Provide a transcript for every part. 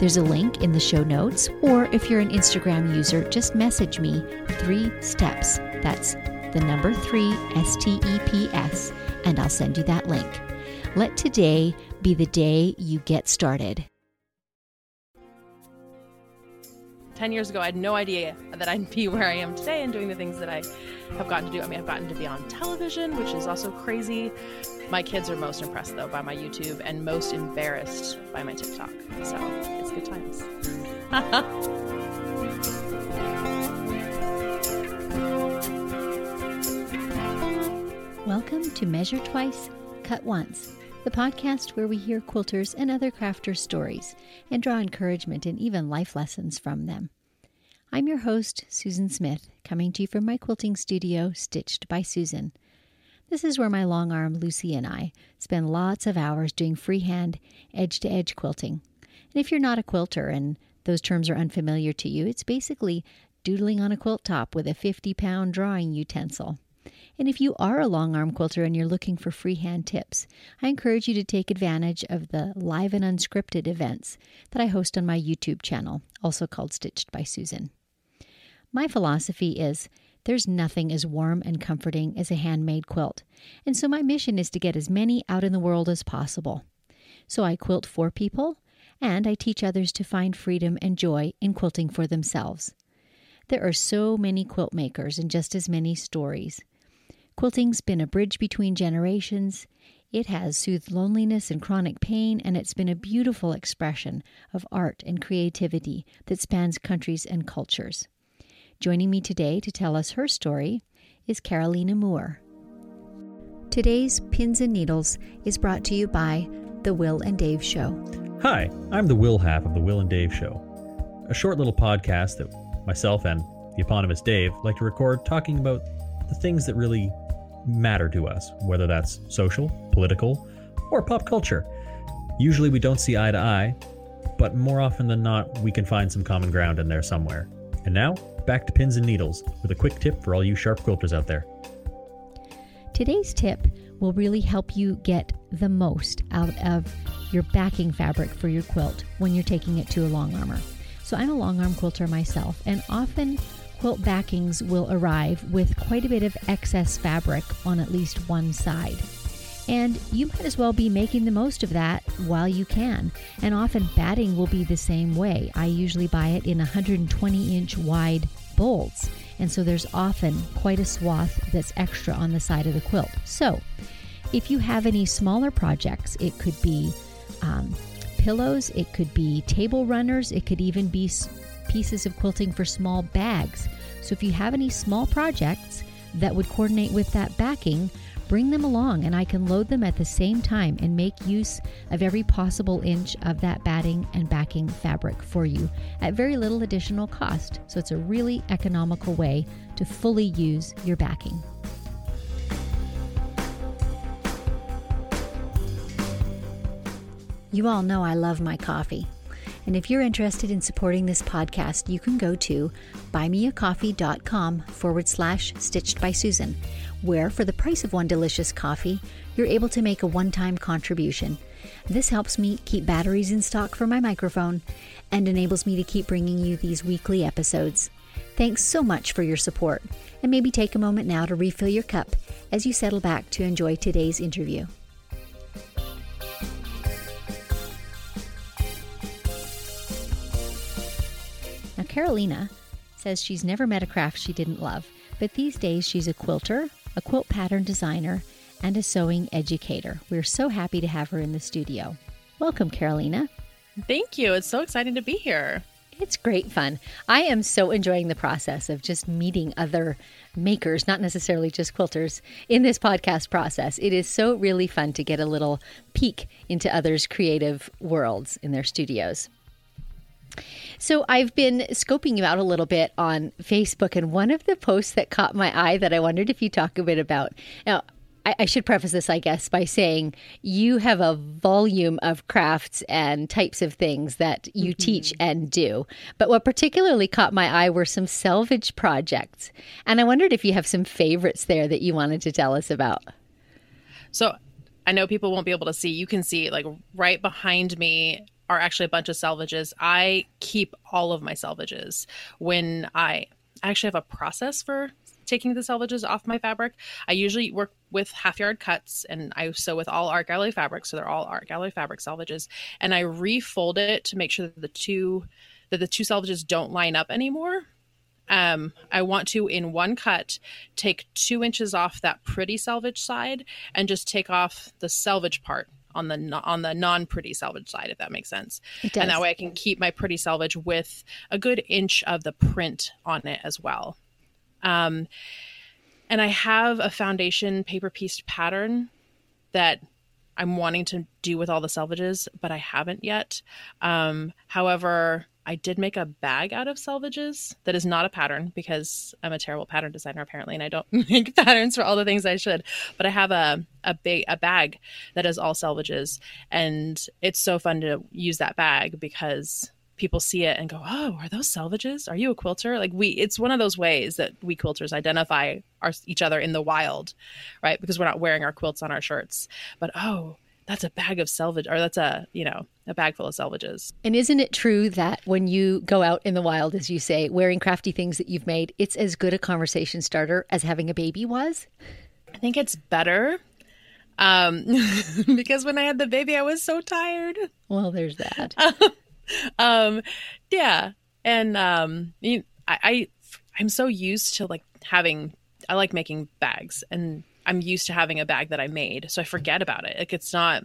there's a link in the show notes, or if you're an Instagram user, just message me three steps. That's the number three, S T E P S, and I'll send you that link. Let today be the day you get started. 10 years ago, I had no idea that I'd be where I am today and doing the things that I have gotten to do. I mean, I've gotten to be on television, which is also crazy. My kids are most impressed, though, by my YouTube and most embarrassed by my TikTok. So it's good times. Welcome to Measure Twice, Cut Once, the podcast where we hear quilters and other crafters' stories and draw encouragement and even life lessons from them. I'm your host, Susan Smith, coming to you from my quilting studio, Stitched by Susan. This is where my long arm Lucy and I spend lots of hours doing freehand, edge to edge quilting. And if you're not a quilter and those terms are unfamiliar to you, it's basically doodling on a quilt top with a 50 pound drawing utensil. And if you are a long arm quilter and you're looking for freehand tips, I encourage you to take advantage of the live and unscripted events that I host on my YouTube channel, also called Stitched by Susan. My philosophy is there's nothing as warm and comforting as a handmade quilt, and so my mission is to get as many out in the world as possible. So I quilt for people, and I teach others to find freedom and joy in quilting for themselves. There are so many quilt makers and just as many stories. Quilting's been a bridge between generations. It has soothed loneliness and chronic pain, and it's been a beautiful expression of art and creativity that spans countries and cultures. Joining me today to tell us her story is Carolina Moore. Today's Pins and Needles is brought to you by The Will and Dave Show. Hi, I'm the Will half of The Will and Dave Show, a short little podcast that myself and the eponymous Dave like to record talking about the things that really matter to us, whether that's social, political, or pop culture. Usually we don't see eye to eye, but more often than not, we can find some common ground in there somewhere. And now, back to pins and needles with a quick tip for all you sharp quilters out there. Today's tip will really help you get the most out of your backing fabric for your quilt when you're taking it to a long armor. So, I'm a long arm quilter myself, and often quilt backings will arrive with quite a bit of excess fabric on at least one side. And you might as well be making the most of that while you can. And often batting will be the same way. I usually buy it in 120 inch wide bolts. And so there's often quite a swath that's extra on the side of the quilt. So if you have any smaller projects, it could be um, pillows, it could be table runners, it could even be pieces of quilting for small bags. So if you have any small projects that would coordinate with that backing, bring them along and I can load them at the same time and make use of every possible inch of that batting and backing fabric for you at very little additional cost. So it's a really economical way to fully use your backing. You all know I love my coffee. And if you're interested in supporting this podcast, you can go to buymeacoffee.com forward slash stitched by Susan, where for the price of one delicious coffee, you're able to make a one time contribution. This helps me keep batteries in stock for my microphone and enables me to keep bringing you these weekly episodes. Thanks so much for your support, and maybe take a moment now to refill your cup as you settle back to enjoy today's interview. Carolina says she's never met a craft she didn't love, but these days she's a quilter, a quilt pattern designer, and a sewing educator. We're so happy to have her in the studio. Welcome, Carolina. Thank you. It's so exciting to be here. It's great fun. I am so enjoying the process of just meeting other makers, not necessarily just quilters, in this podcast process. It is so really fun to get a little peek into others' creative worlds in their studios. So I've been scoping you out a little bit on Facebook, and one of the posts that caught my eye that I wondered if you talk a bit about. Now, I, I should preface this, I guess, by saying you have a volume of crafts and types of things that you mm-hmm. teach and do. But what particularly caught my eye were some selvage projects. And I wondered if you have some favorites there that you wanted to tell us about. So I know people won't be able to see. You can see, like, right behind me are actually a bunch of salvages. I keep all of my salvages when I actually have a process for taking the salvages off my fabric. I usually work with half yard cuts and I sew with all art gallery fabrics. So they're all art gallery fabric salvages, And I refold it to make sure that the two that the two salvages don't line up anymore. Um, I want to, in one cut, take two inches off that pretty salvage side and just take off the salvage part on the on the non pretty selvage side, if that makes sense. And that way, I can keep my pretty selvage with a good inch of the print on it as well. Um, and I have a foundation paper pieced pattern that I'm wanting to do with all the selvages, but I haven't yet. Um, however, I did make a bag out of selvages that is not a pattern because I'm a terrible pattern designer apparently, and I don't make patterns for all the things I should. But I have a a big a bag that is all selvages, and it's so fun to use that bag because people see it and go, "Oh, are those selvages? Are you a quilter?" Like we, it's one of those ways that we quilters identify our, each other in the wild, right? Because we're not wearing our quilts on our shirts, but oh, that's a bag of selvage, or that's a you know a bag full of salvages And isn't it true that when you go out in the wild, as you say, wearing crafty things that you've made, it's as good a conversation starter as having a baby was? I think it's better um because when i had the baby i was so tired well there's that um, yeah, and um, I, I I'm so used to like having. I like making bags, and I'm used to having a bag that I made, so I forget about it. Like it's not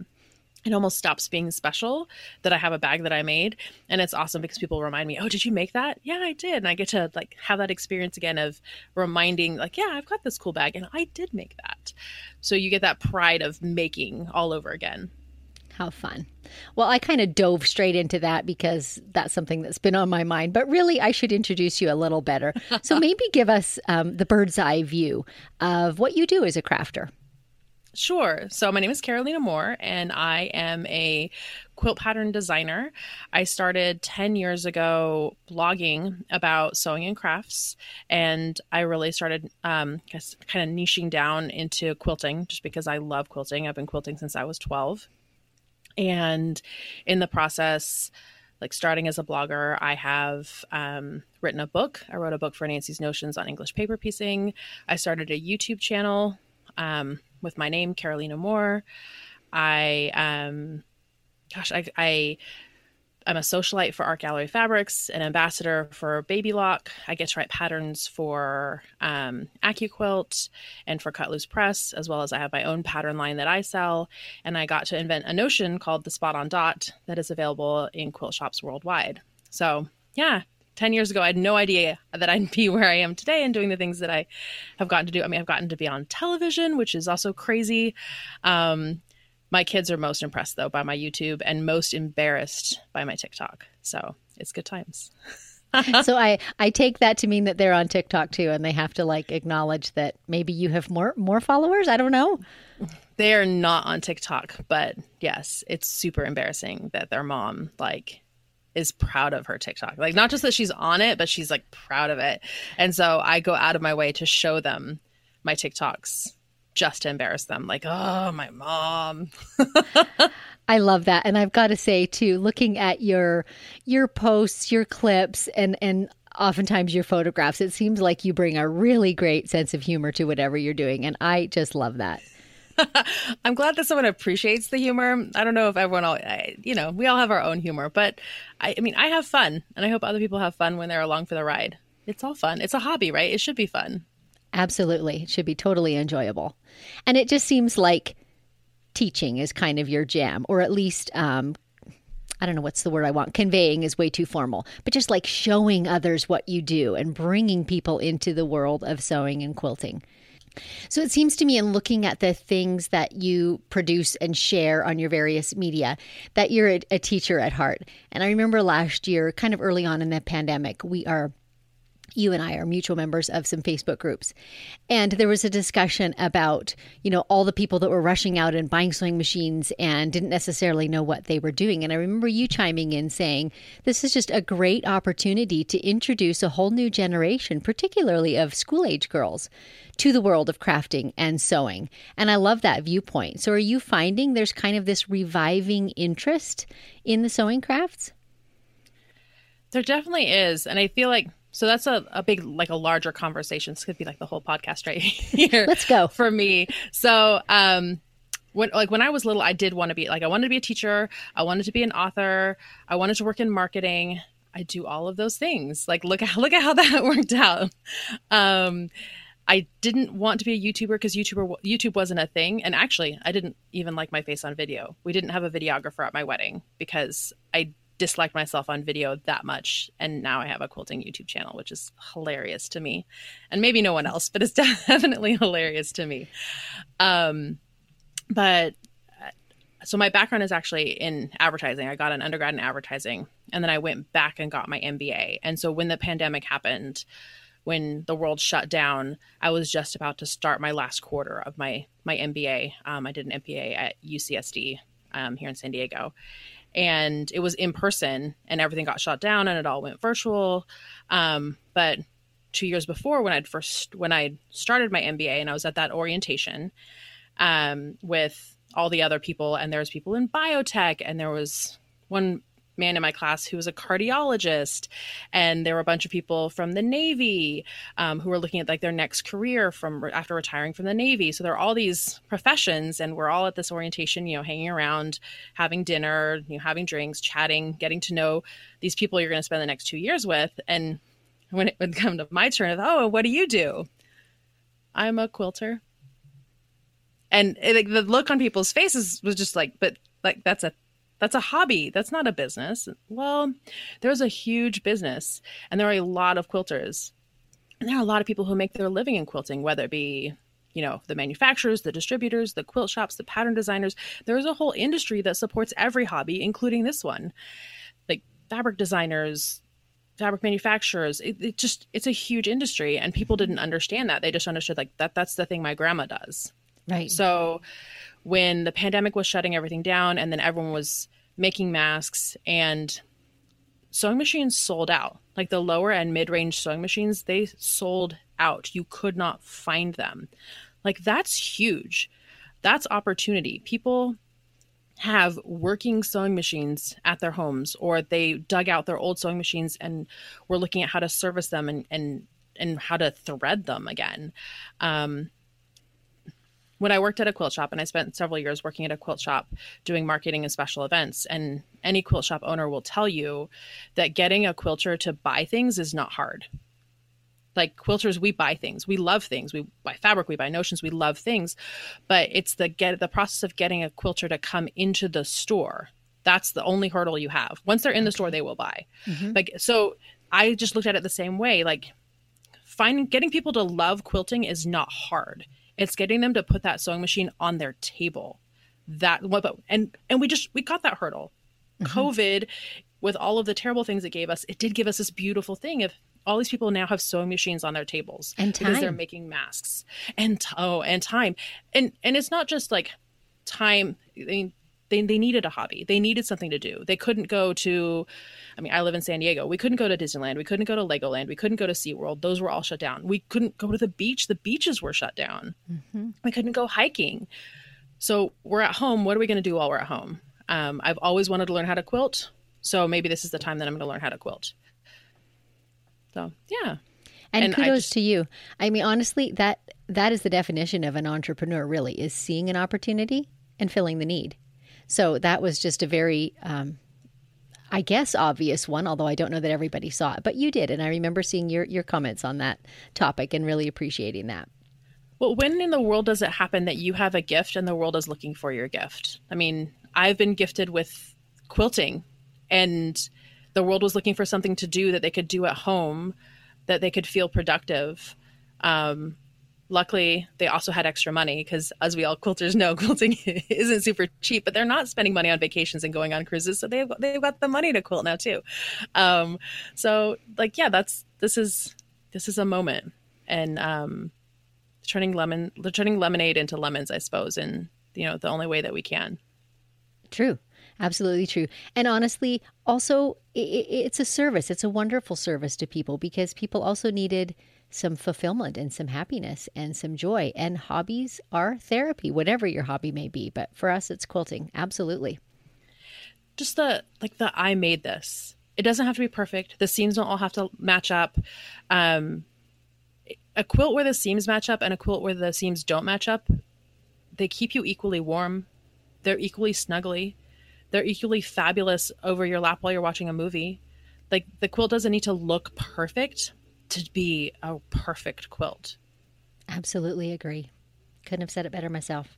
it almost stops being special that I have a bag that I made. And it's awesome because people remind me, oh, did you make that? Yeah, I did. And I get to like have that experience again of reminding, like, yeah, I've got this cool bag and I did make that. So you get that pride of making all over again. How fun. Well, I kind of dove straight into that because that's something that's been on my mind. But really, I should introduce you a little better. So maybe give us um, the bird's eye view of what you do as a crafter. Sure. So my name is Carolina Moore, and I am a quilt pattern designer. I started 10 years ago blogging about sewing and crafts, and I really started um, kind of niching down into quilting just because I love quilting. I've been quilting since I was 12. And in the process, like starting as a blogger, I have um, written a book. I wrote a book for Nancy's Notions on English paper piecing. I started a YouTube channel um, with my name, Carolina Moore. I, um, gosh, I, I I'm a socialite for Art Gallery Fabrics, an ambassador for Baby Lock. I get to write patterns for um, AccuQuilt and for Cut Loose Press, as well as I have my own pattern line that I sell. And I got to invent a notion called the Spot on Dot that is available in quilt shops worldwide. So, yeah, 10 years ago, I had no idea that I'd be where I am today and doing the things that I have gotten to do. I mean, I've gotten to be on television, which is also crazy. Um, my kids are most impressed though by my YouTube and most embarrassed by my TikTok. So it's good times. so I I take that to mean that they're on TikTok too, and they have to like acknowledge that maybe you have more more followers. I don't know. They are not on TikTok, but yes, it's super embarrassing that their mom like is proud of her TikTok. Like not just that she's on it, but she's like proud of it. And so I go out of my way to show them my TikToks just to embarrass them. Like, oh, my mom. I love that. And I've got to say too, looking at your your posts, your clips and and oftentimes your photographs, it seems like you bring a really great sense of humor to whatever you're doing and I just love that. I'm glad that someone appreciates the humor. I don't know if everyone all, I, you know, we all have our own humor, but I, I mean, I have fun and I hope other people have fun when they're along for the ride. It's all fun. It's a hobby, right? It should be fun. Absolutely. It should be totally enjoyable. And it just seems like teaching is kind of your jam, or at least, um, I don't know what's the word I want. Conveying is way too formal, but just like showing others what you do and bringing people into the world of sewing and quilting. So it seems to me, in looking at the things that you produce and share on your various media, that you're a, a, teacher at heart. And I remember last year, kind of early on in the pandemic, we are you and I are mutual members of some Facebook groups. And there was a discussion about, you know, all the people that were rushing out and buying sewing machines and didn't necessarily know what they were doing. And I remember you chiming in saying, this is just a great opportunity to introduce a whole new generation, particularly of school age girls, to the world of crafting and sewing. And I love that viewpoint. So are you finding there's kind of this reviving interest in the sewing crafts? There definitely is. And I feel like so that's a, a big, like a larger conversation. This could be like the whole podcast right here. Let's go. For me. So, um, when like when I was little, I did want to be like I wanted to be a teacher. I wanted to be an author. I wanted to work in marketing. I do all of those things. Like look at look at how that worked out. Um, I didn't want to be a YouTuber because YouTuber YouTube wasn't a thing, and actually, I didn't even like my face on video. We didn't have a videographer at my wedding because I disliked myself on video that much and now i have a quilting youtube channel which is hilarious to me. And maybe no one else but it's definitely hilarious to me. Um but uh, so my background is actually in advertising. I got an undergrad in advertising and then i went back and got my mba and so when the pandemic happened when the world shut down i was just about to start my last quarter of my my mba um, i did an mba at ucsd um, here in san diego and it was in person and everything got shut down and it all went virtual. Um, but two years before when i'd first when i started my mba and i was at that orientation um, with all the other people and there was people in biotech and there was one man in my class who was a cardiologist. And there were a bunch of people from the navy um, who were looking at like their next career from after retiring from the navy. So there are all these professions and we're all at this orientation you know hanging around having dinner you know having drinks chatting getting to know these people you're going to spend the next two years with. And when it would come to my turn of oh what do you do? I'm a quilter. And it, like, the look on people's faces was just like but like that's a that's a hobby. That's not a business. Well, there's a huge business, and there are a lot of quilters. And there are a lot of people who make their living in quilting, whether it be, you know, the manufacturers, the distributors, the quilt shops, the pattern designers. There's a whole industry that supports every hobby, including this one. Like fabric designers, fabric manufacturers. It, it just it's a huge industry, and people mm-hmm. didn't understand that. They just understood like that. That's the thing my grandma does. Right. So when the pandemic was shutting everything down and then everyone was making masks and sewing machines sold out. Like the lower and mid range sewing machines, they sold out. You could not find them. Like that's huge. That's opportunity. People have working sewing machines at their homes or they dug out their old sewing machines and were looking at how to service them and and and how to thread them again. Um, when I worked at a quilt shop, and I spent several years working at a quilt shop doing marketing and special events, and any quilt shop owner will tell you that getting a quilter to buy things is not hard. Like quilters, we buy things, we love things, we buy fabric, we buy notions, we love things, but it's the get the process of getting a quilter to come into the store. That's the only hurdle you have. Once they're in the store, they will buy. Mm-hmm. Like so, I just looked at it the same way. Like finding getting people to love quilting is not hard it's getting them to put that sewing machine on their table. That what and and we just we got that hurdle. Mm-hmm. COVID with all of the terrible things it gave us, it did give us this beautiful thing of all these people now have sewing machines on their tables and time. because they're making masks and oh and time and and it's not just like time I mean, they, they needed a hobby. They needed something to do. They couldn't go to i mean i live in san diego. We couldn't go to disneyland. We couldn't go to legoland. We couldn't go to seaworld. Those were all shut down. We couldn't go to the beach. The beaches were shut down. Mm-hmm. we couldn't go hiking. So we're at home. What are we going to do while we're at home? Um, i've always wanted to learn how to quilt so maybe this is the time that i'm going to learn how to quilt. So yeah. And, and kudos just, to you. I mean honestly that that is the definition of an entrepreneur really is seeing an opportunity and filling the need so that was just a very, um, I guess, obvious one, although I don't know that everybody saw it, but you did. And I remember seeing your, your comments on that topic and really appreciating that. Well, when in the world does it happen that you have a gift and the world is looking for your gift? I mean, I've been gifted with quilting and the world was looking for something to do that they could do at home, that they could feel productive. Um, luckily they also had extra money because as we all quilters know quilting isn't super cheap but they're not spending money on vacations and going on cruises so they've, they've got the money to quilt now too. Um, so like yeah that's this is this is a moment. And um, turning lemon turning lemonade into lemons i suppose and you know the only way that we can. True. Absolutely true. And honestly also it, it's a service. It's a wonderful service to people because people also needed some fulfillment and some happiness and some joy. And hobbies are therapy, whatever your hobby may be. But for us, it's quilting. Absolutely. Just the like the I made this. It doesn't have to be perfect. The seams don't all have to match up. Um, a quilt where the seams match up and a quilt where the seams don't match up, they keep you equally warm. They're equally snuggly. They're equally fabulous over your lap while you're watching a movie. Like the quilt doesn't need to look perfect, to be a perfect quilt. Absolutely agree. Couldn't have said it better myself.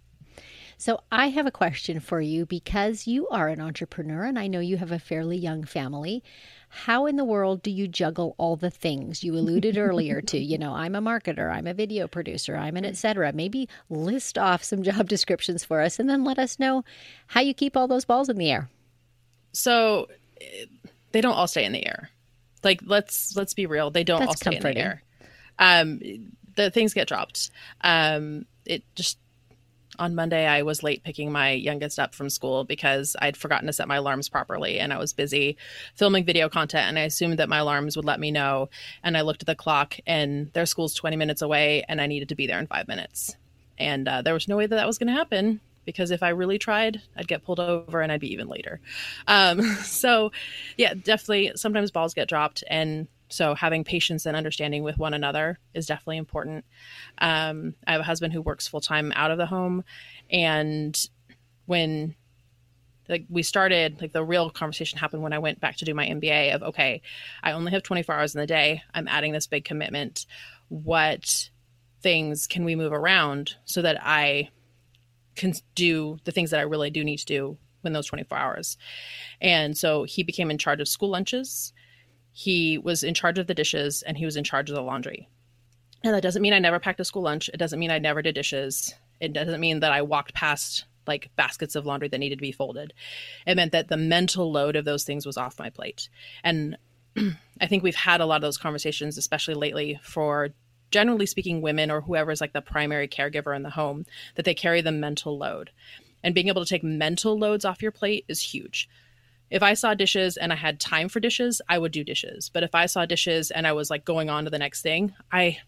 So, I have a question for you because you are an entrepreneur and I know you have a fairly young family. How in the world do you juggle all the things you alluded earlier to? You know, I'm a marketer, I'm a video producer, I'm an etc. Maybe list off some job descriptions for us and then let us know how you keep all those balls in the air. So, eh, they don't all stay in the air. Like let's let's be real, they don't That's all stay comforting. in the air. Um, the things get dropped. Um, it just on Monday I was late picking my youngest up from school because I'd forgotten to set my alarms properly and I was busy filming video content and I assumed that my alarms would let me know and I looked at the clock and their school's 20 minutes away and I needed to be there in 5 minutes. And uh, there was no way that that was going to happen because if I really tried, I'd get pulled over and I'd be even later. Um, so, yeah, definitely sometimes balls get dropped. And so having patience and understanding with one another is definitely important. Um, I have a husband who works full time out of the home. And when like we started like the real conversation happened when i went back to do my mba of okay i only have 24 hours in the day i'm adding this big commitment what things can we move around so that i can do the things that I really do need to do in those 24 hours. And so he became in charge of school lunches. He was in charge of the dishes and he was in charge of the laundry. And that doesn't mean I never packed a school lunch. It doesn't mean I never did dishes. It doesn't mean that I walked past like baskets of laundry that needed to be folded. It meant that the mental load of those things was off my plate. And I think we've had a lot of those conversations, especially lately, for generally speaking, women or whoever is like the primary caregiver in the home, that they carry the mental load. And being able to take mental loads off your plate is huge. If I saw dishes and I had time for dishes, I would do dishes. But if I saw dishes and I was like going on to the next thing, I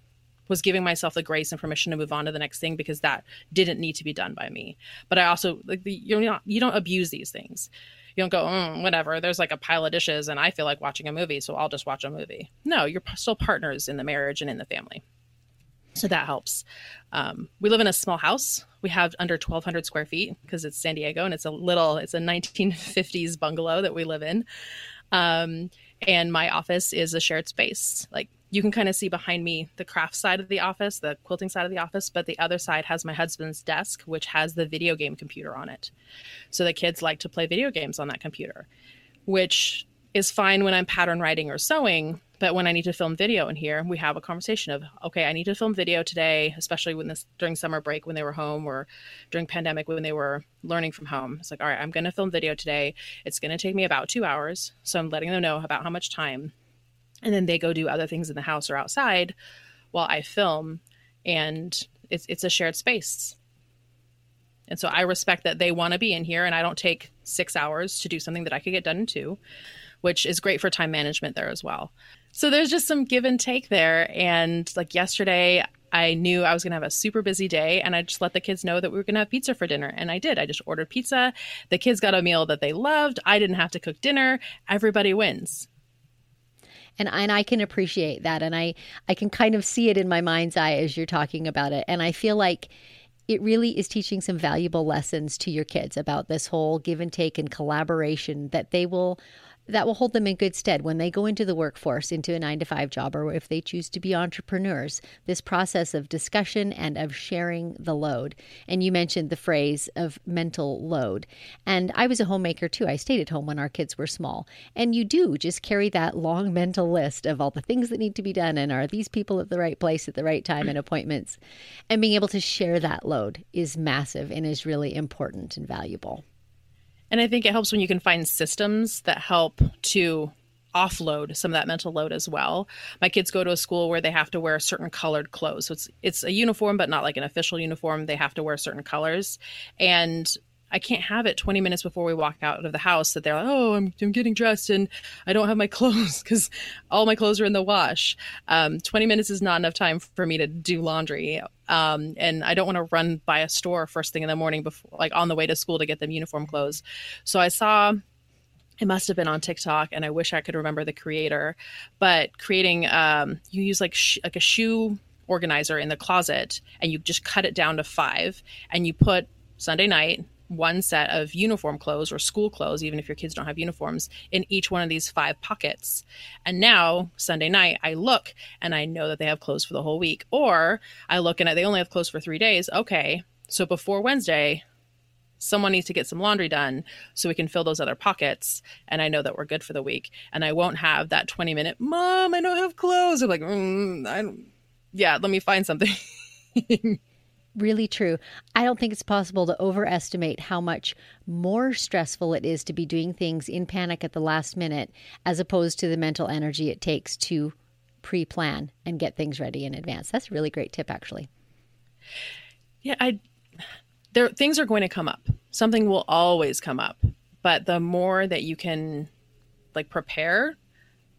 was giving myself the grace and permission to move on to the next thing because that didn't need to be done by me. But I also like the, you're not you don't abuse these things. You don't go mm, whatever. There's like a pile of dishes and I feel like watching a movie, so I'll just watch a movie. No, you're still partners in the marriage and in the family. So that helps. Um, we live in a small house. We have under 1,200 square feet because it's San Diego and it's a little, it's a 1950s bungalow that we live in. Um, and my office is a shared space. Like you can kind of see behind me the craft side of the office, the quilting side of the office, but the other side has my husband's desk, which has the video game computer on it. So the kids like to play video games on that computer, which is fine when I'm pattern writing or sewing. But when I need to film video in here, we have a conversation of, okay, I need to film video today, especially when this during summer break when they were home or during pandemic when they were learning from home. It's like, all right, I'm going to film video today. It's going to take me about two hours. So I'm letting them know about how much time and then they go do other things in the house or outside while I film and it's it's a shared space. And so I respect that they want to be in here and I don't take 6 hours to do something that I could get done in 2, which is great for time management there as well. So there's just some give and take there and like yesterday I knew I was going to have a super busy day and I just let the kids know that we were going to have pizza for dinner. And I did. I just ordered pizza. The kids got a meal that they loved. I didn't have to cook dinner. Everybody wins and and I can appreciate that and I I can kind of see it in my mind's eye as you're talking about it and I feel like it really is teaching some valuable lessons to your kids about this whole give and take and collaboration that they will that will hold them in good stead when they go into the workforce, into a nine to five job, or if they choose to be entrepreneurs. This process of discussion and of sharing the load. And you mentioned the phrase of mental load. And I was a homemaker too. I stayed at home when our kids were small. And you do just carry that long mental list of all the things that need to be done and are these people at the right place at the right time and appointments. And being able to share that load is massive and is really important and valuable. And I think it helps when you can find systems that help to offload some of that mental load as well. My kids go to a school where they have to wear certain colored clothes. So it's it's a uniform but not like an official uniform. They have to wear certain colors. And I can't have it 20 minutes before we walk out of the house that they're like, oh, I'm, I'm getting dressed and I don't have my clothes because all my clothes are in the wash. Um, 20 minutes is not enough time for me to do laundry. Um, and I don't want to run by a store first thing in the morning before, like on the way to school to get them uniform clothes. So I saw it must have been on TikTok, and I wish I could remember the creator. But creating, um, you use like sh- like a shoe organizer in the closet, and you just cut it down to five, and you put Sunday night, one set of uniform clothes or school clothes, even if your kids don't have uniforms, in each one of these five pockets. And now, Sunday night, I look and I know that they have clothes for the whole week. Or I look and they only have clothes for three days. Okay, so before Wednesday, someone needs to get some laundry done so we can fill those other pockets and i know that we're good for the week and i won't have that 20 minute mom i don't have clothes i'm like mm, I yeah let me find something really true. I don't think it's possible to overestimate how much more stressful it is to be doing things in panic at the last minute as opposed to the mental energy it takes to pre plan and get things ready in advance. That's a really great tip, actually. Yeah, I there things are going to come up. Something will always come up. But the more that you can like prepare,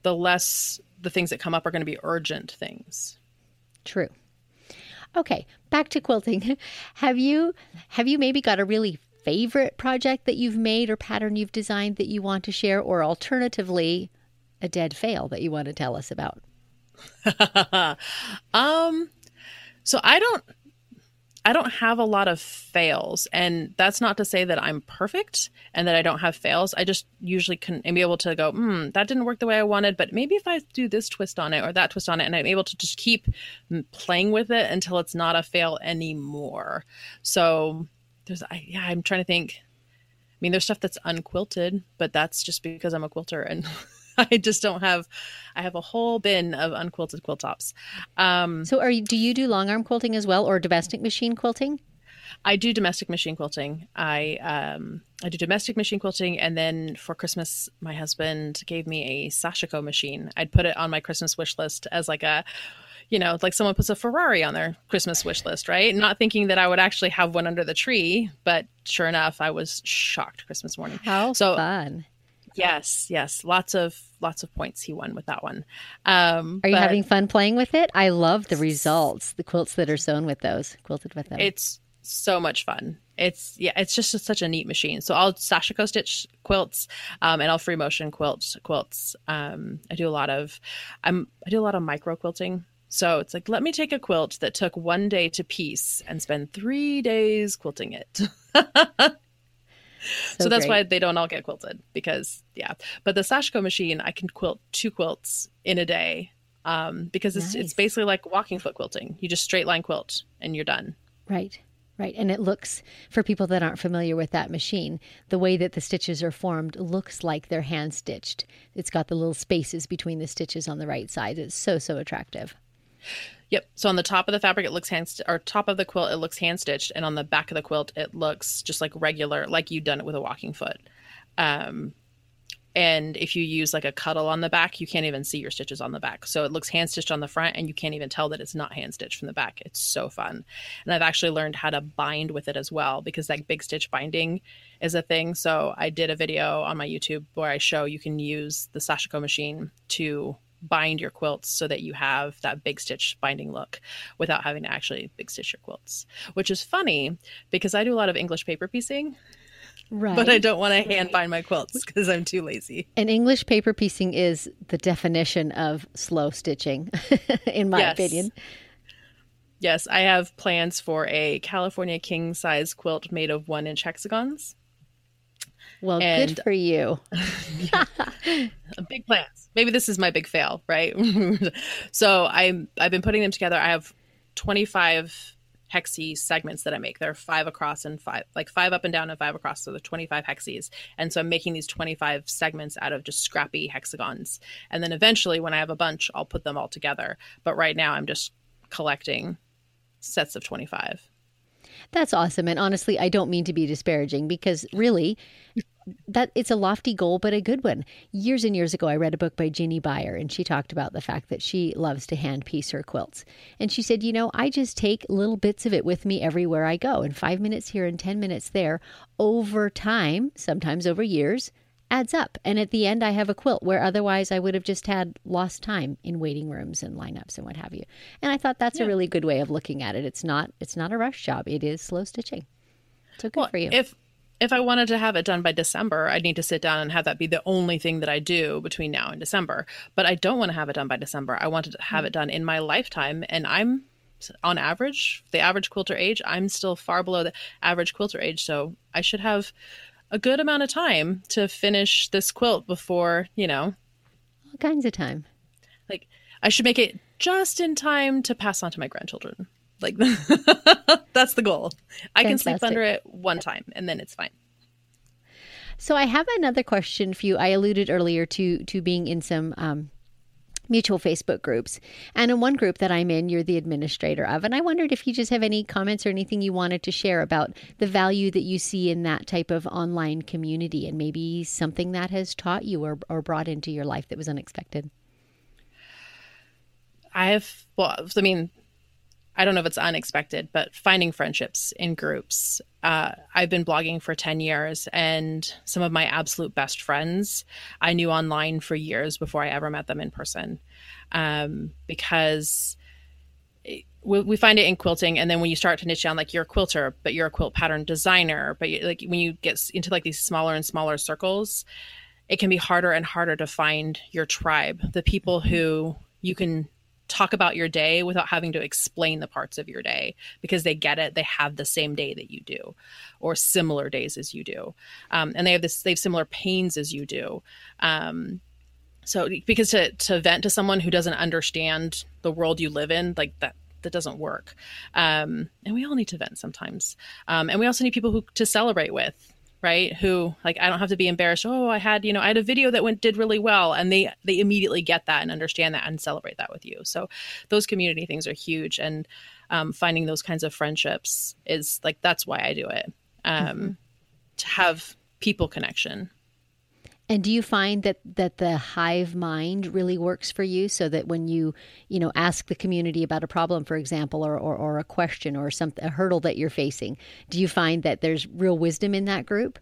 the less the things that come up are going to be urgent things. True. Okay, back to quilting. have you have you maybe got a really favorite project that you've made or pattern you've designed that you want to share or alternatively a dead fail that you want to tell us about? um so I don't I don't have a lot of fails. And that's not to say that I'm perfect and that I don't have fails. I just usually can be able to go, hmm, that didn't work the way I wanted, but maybe if I do this twist on it or that twist on it, and I'm able to just keep playing with it until it's not a fail anymore. So there's, I, yeah, I'm trying to think. I mean, there's stuff that's unquilted, but that's just because I'm a quilter and I just don't have. I have a whole bin of unquilted quilt tops. Um, so, are you? Do you do long arm quilting as well, or domestic machine quilting? I do domestic machine quilting. I um, I do domestic machine quilting, and then for Christmas, my husband gave me a Sashiko machine. I'd put it on my Christmas wish list as like a, you know, like someone puts a Ferrari on their Christmas wish list, right? Not thinking that I would actually have one under the tree, but sure enough, I was shocked Christmas morning. How so, fun! Yes, yes, lots of lots of points he won with that one. Um, are you having fun playing with it? I love the results, the quilts that are sewn with those, quilted with them. It's so much fun. It's yeah, it's just such a neat machine. So I'll Sashiko stitch quilts, um, and I'll free motion quilt quilts. Um, I do a lot of, I'm I do a lot of micro quilting. So it's like let me take a quilt that took one day to piece and spend three days quilting it. So, so that's why they don't all get quilted because yeah. But the Sashiko machine, I can quilt two quilts in a day um, because it's nice. it's basically like walking foot quilting. You just straight line quilt and you're done. Right. Right. And it looks, for people that aren't familiar with that machine, the way that the stitches are formed looks like they're hand stitched. It's got the little spaces between the stitches on the right side. It's so, so attractive. Yep. So on the top of the fabric, it looks hand st- or top of the quilt, it looks hand stitched, and on the back of the quilt, it looks just like regular, like you've done it with a walking foot. Um, and if you use like a cuddle on the back, you can't even see your stitches on the back. So it looks hand stitched on the front, and you can't even tell that it's not hand stitched from the back. It's so fun. And I've actually learned how to bind with it as well because like big stitch binding is a thing. So I did a video on my YouTube where I show you can use the Sashiko machine to bind your quilts so that you have that big stitch binding look without having to actually big stitch your quilts, which is funny because I do a lot of English paper piecing. Right. But I don't want to hand bind my quilts because I'm too lazy. And English paper piecing is the definition of slow stitching, in my yes. opinion. Yes, I have plans for a California king size quilt made of one inch hexagons. Well, And- good for you. big plans. Maybe this is my big fail, right? so I'm I've been putting them together. I have 25 hexi segments that I make. There are five across and five like five up and down and five across. So the 25 hexes. And so I'm making these 25 segments out of just scrappy hexagons. And then eventually when I have a bunch, I'll put them all together. But right now I'm just collecting sets of 25. That's awesome. And honestly, I don't mean to be disparaging because really, that it's a lofty goal, but a good one. Years and years ago, I read a book by Jinny Beyer, and she talked about the fact that she loves to hand piece her quilts. And she said, you know, I just take little bits of it with me everywhere I go, and five minutes here and 10 minutes there over time, sometimes over years, adds up. And at the end, I have a quilt where otherwise I would have just had lost time in waiting rooms and lineups and what have you. And I thought that's a really good way of looking at it. It's not it's not a rush job. It is slow stitching. So good for you. If if I wanted to have it done by December, I'd need to sit down and have that be the only thing that I do between now and December. But I don't want to have it done by December. I want to have hmm. it done in my lifetime, and I'm on average, the average quilter age, I'm still far below the average quilter age, so I should have a good amount of time to finish this quilt before, you know, All kinds of time. like I should make it just in time to pass on to my grandchildren. Like that's the goal. I can sleep under it one time and then it's fine. So I have another question for you. I alluded earlier to to being in some um, mutual Facebook groups, and in one group that I'm in, you're the administrator of. And I wondered if you just have any comments or anything you wanted to share about the value that you see in that type of online community, and maybe something that has taught you or or brought into your life that was unexpected. I've well, I mean, I don't know if it's unexpected, but finding friendships in groups. Uh, I've been blogging for ten years, and some of my absolute best friends I knew online for years before I ever met them in person, um, because it- we, we find it in quilting, and then when you start to niche down, like you're a quilter, but you're a quilt pattern designer, but you, like when you get into like these smaller and smaller circles, it can be harder and harder to find your tribe, the people who you can talk about your day without having to explain the parts of your day because they get it. They have the same day that you do, or similar days as you do, um, and they have this. They have similar pains as you do. Um, so, because to to vent to someone who doesn't understand the world you live in, like that. That doesn't work, um, and we all need to vent sometimes. Um, and we also need people who to celebrate with, right? Who like i don't have to be embarrassed oh i had you know i had a video that went did really well and they they immediately get that and understand that and celebrate that with you. So those community things are huge and um, finding those kinds of friendships is like that's why i do it um, to have people connection And do you find that that the hive mind really works for you so that when you, you know, ask the community about a problem, for example, or, or, or a question or some a hurdle that you're facing, do you find that there's real wisdom in that group?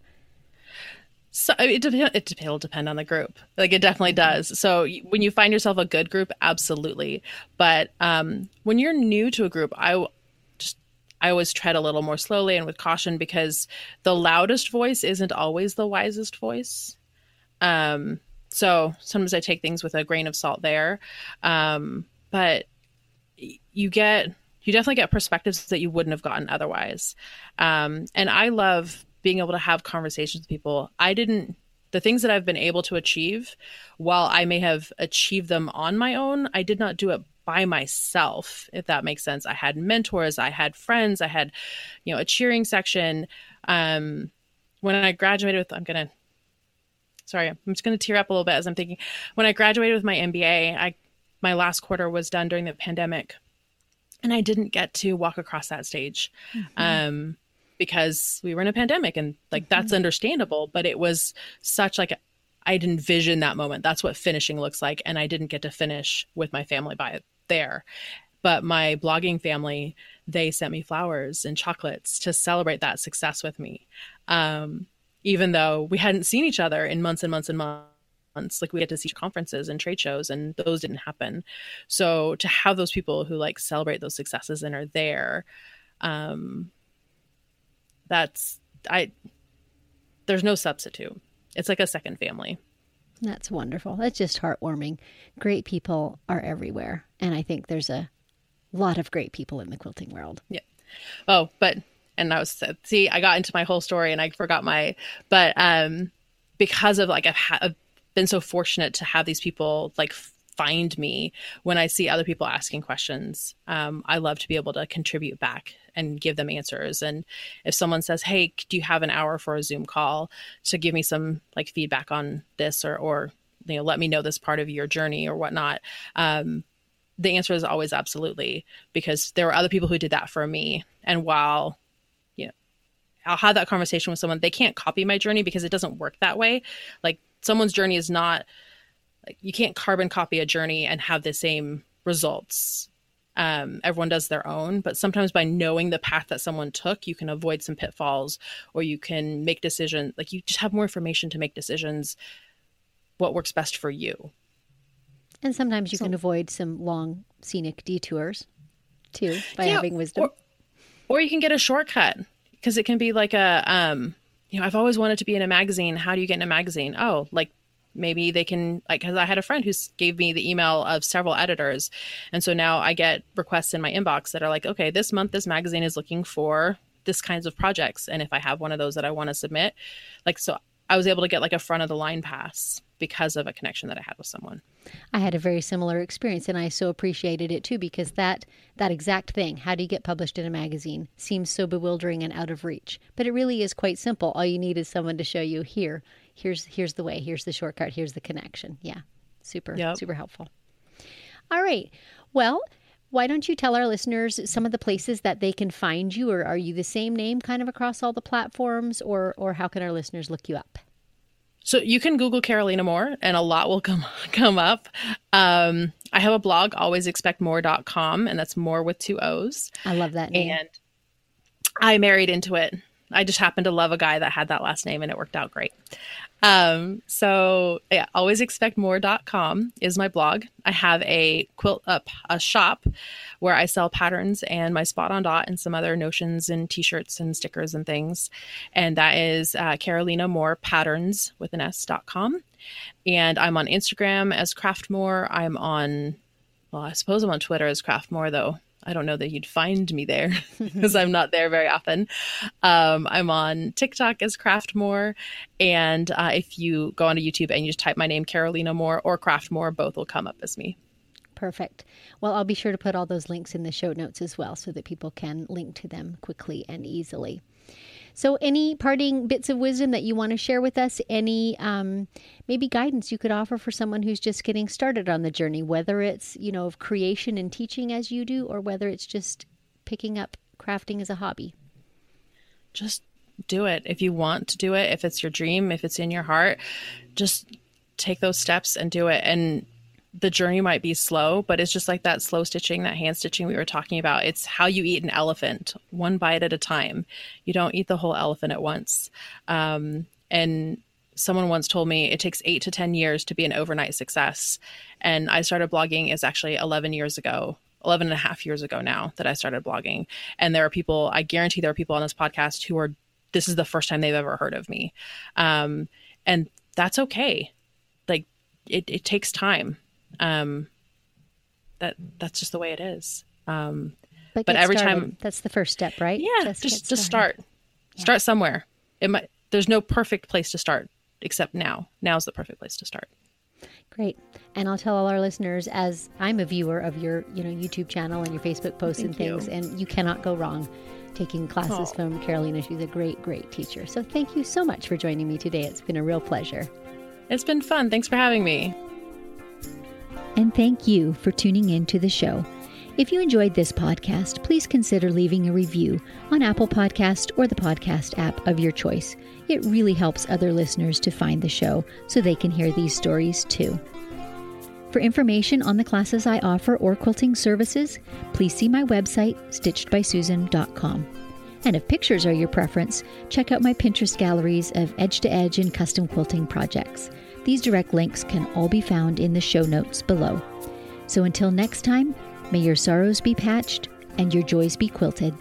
So it it it'll depend on the group. Like it definitely does. So when you find yourself a good group, absolutely. But um, when you're new to a group, I just I always tread a little more slowly and with caution because the loudest voice isn't always the wisest voice. Um, so sometimes I take things with a grain of salt there. Um, but you get you definitely get perspectives that you wouldn't have gotten otherwise. Um, and I love being able to have conversations with people. I didn't the things that I've been able to achieve, while I may have achieved them on my own, I did not do it by myself, if that makes sense. I had mentors, I had friends, I had, you know, a cheering section. Um, when I graduated with, I'm gonna, sorry, I'm just gonna tear up a little bit as I'm thinking. When I graduated with my MBA, I, my last quarter was done during the pandemic, and I didn't get to walk across that stage. Um, because we were in a pandemic and like that's understandable but it was such like a, i'd envision that moment that's what finishing looks like and i didn't get to finish with my family by there but my blogging family they sent me flowers and chocolates to celebrate that success with me um, even though we hadn't seen each other in months and months and months like we had to see conferences and trade shows and those didn't happen so to have those people who like celebrate those successes and are there um, that's I there's no substitute. It's like a second family. That's wonderful. That's just heartwarming. Great people are everywhere, and I think there's a lot of great people in the quilting world. Yeah. Oh, but and I was see I got into my whole story and I forgot my but um because of like I've, ha- I've been so fortunate to have these people like find me when I see other people asking questions. Um, I love to be able to contribute back and give them answers. And if someone says, "Hey, do you have an hour for a Zoom call to give me some like feedback on this or or you know let me know this part of your journey or whatnot?" Um, the answer is always absolutely because there were other people who did that for me. And while I'll have that conversation with someone, they can't copy my journey because it doesn't work that way. Like someone's journey is not like you can't carbon copy a journey and have the same results. Um, everyone does their own, but sometimes by knowing the path that someone took, you can avoid some pitfalls or you can make decisions. Like you just have more information to make decisions what works best for you. And sometimes you so, can avoid some long scenic detours too by yeah, having wisdom. Or, or you can get a shortcut because it can be like a, um, you know, I've always wanted to be in a magazine. How do you get in a magazine? Oh, like maybe they can like because i had a friend who gave me the email of several editors and so now i get requests in my inbox that are like okay this month this magazine is looking for this kinds of projects and if i have one of those that i want to submit like so i was able to get like a front of the line pass because of a connection that I had with someone. I had a very similar experience and I so appreciated it too because that that exact thing, how do you get published in a magazine, seems so bewildering and out of reach. But it really is quite simple. All you need is someone to show you here, here's here's the way, here's the shortcut, here's the connection. Yeah. Super yep. super helpful. All right. Well, why don't you tell our listeners some of the places that they can find you or are you the same name kind of across all the platforms or or how can our listeners look you up? So you can Google Carolina Moore and a lot will come come up. Um, I have a blog, alwaysexpectmoore.com, and that's Moore with two O's. I love that name. And I married into it. I just happened to love a guy that had that last name and it worked out great. Um, so yeah, alwaysexpectmoore.com is my blog. I have a quilt up a shop where I sell patterns and my spot on dot and some other notions and t-shirts and stickers and things. And that is uh, Carolina Moore patterns with an s.com. And I'm on Instagram as Craftmoore. I'm on well, I suppose I'm on Twitter as Craftmoore though. I don't know that you'd find me there because I'm not there very often. Um, I'm on TikTok as Craft Moore. And uh, if you go onto YouTube and you just type my name, Carolina Moore or Craft Moore, both will come up as me. Perfect. Well, I'll be sure to put all those links in the show notes as well so that people can link to them quickly and easily. So, any parting bits of wisdom that you want to share with us? Any um, maybe guidance you could offer for someone who's just getting started on the journey, whether it's you know of creation and teaching as you do, or whether it's just picking up crafting as a hobby? Just do it if you want to do it. If it's your dream, if it's in your heart, just take those steps and do it. And the journey might be slow, but it's just like that slow stitching, that hand stitching we were talking about. It's how you eat an elephant, one bite at a time. You don't eat the whole elephant at once. Um, and someone once told me it takes eight to 10 years to be an overnight success. And I started blogging is actually 11 years ago. 11 and a half years ago now that I started blogging. And there are people, I guarantee there are people on this podcast who are, this is the first time they've ever heard of me. Um, and that's okay. Like it, it takes time um, that that's just the way it is. Um, but, but every started. time that's the first step, right? Yeah, just just, just start. Yeah. Start somewhere. It might. There's no perfect place to start except now. Now's the perfect place to start. Great. And I'll tell all our listeners as I'm a viewer of your, you know, YouTube channel and your Facebook posts thank and things you. and you cannot go wrong taking classes from Carolina. She's a great great teacher. So thank you so much for joining me today. It's been a real pleasure. It's been fun. Thanks for having me and thank you for tuning in to the show. If you enjoyed this podcast, please consider leaving a review on Apple Podcast or the podcast app of your choice. It really helps other listeners to find the show so they can hear these stories too. For information on the classes I offer or quilting services, please see my website, stitchedbysusan.com. And if pictures are your preference, check out my Pinterest galleries of edge to edge and custom quilting projects. These direct links can all be found in the show notes below. So until next time, may your sorrows be patched and your joys be quilted.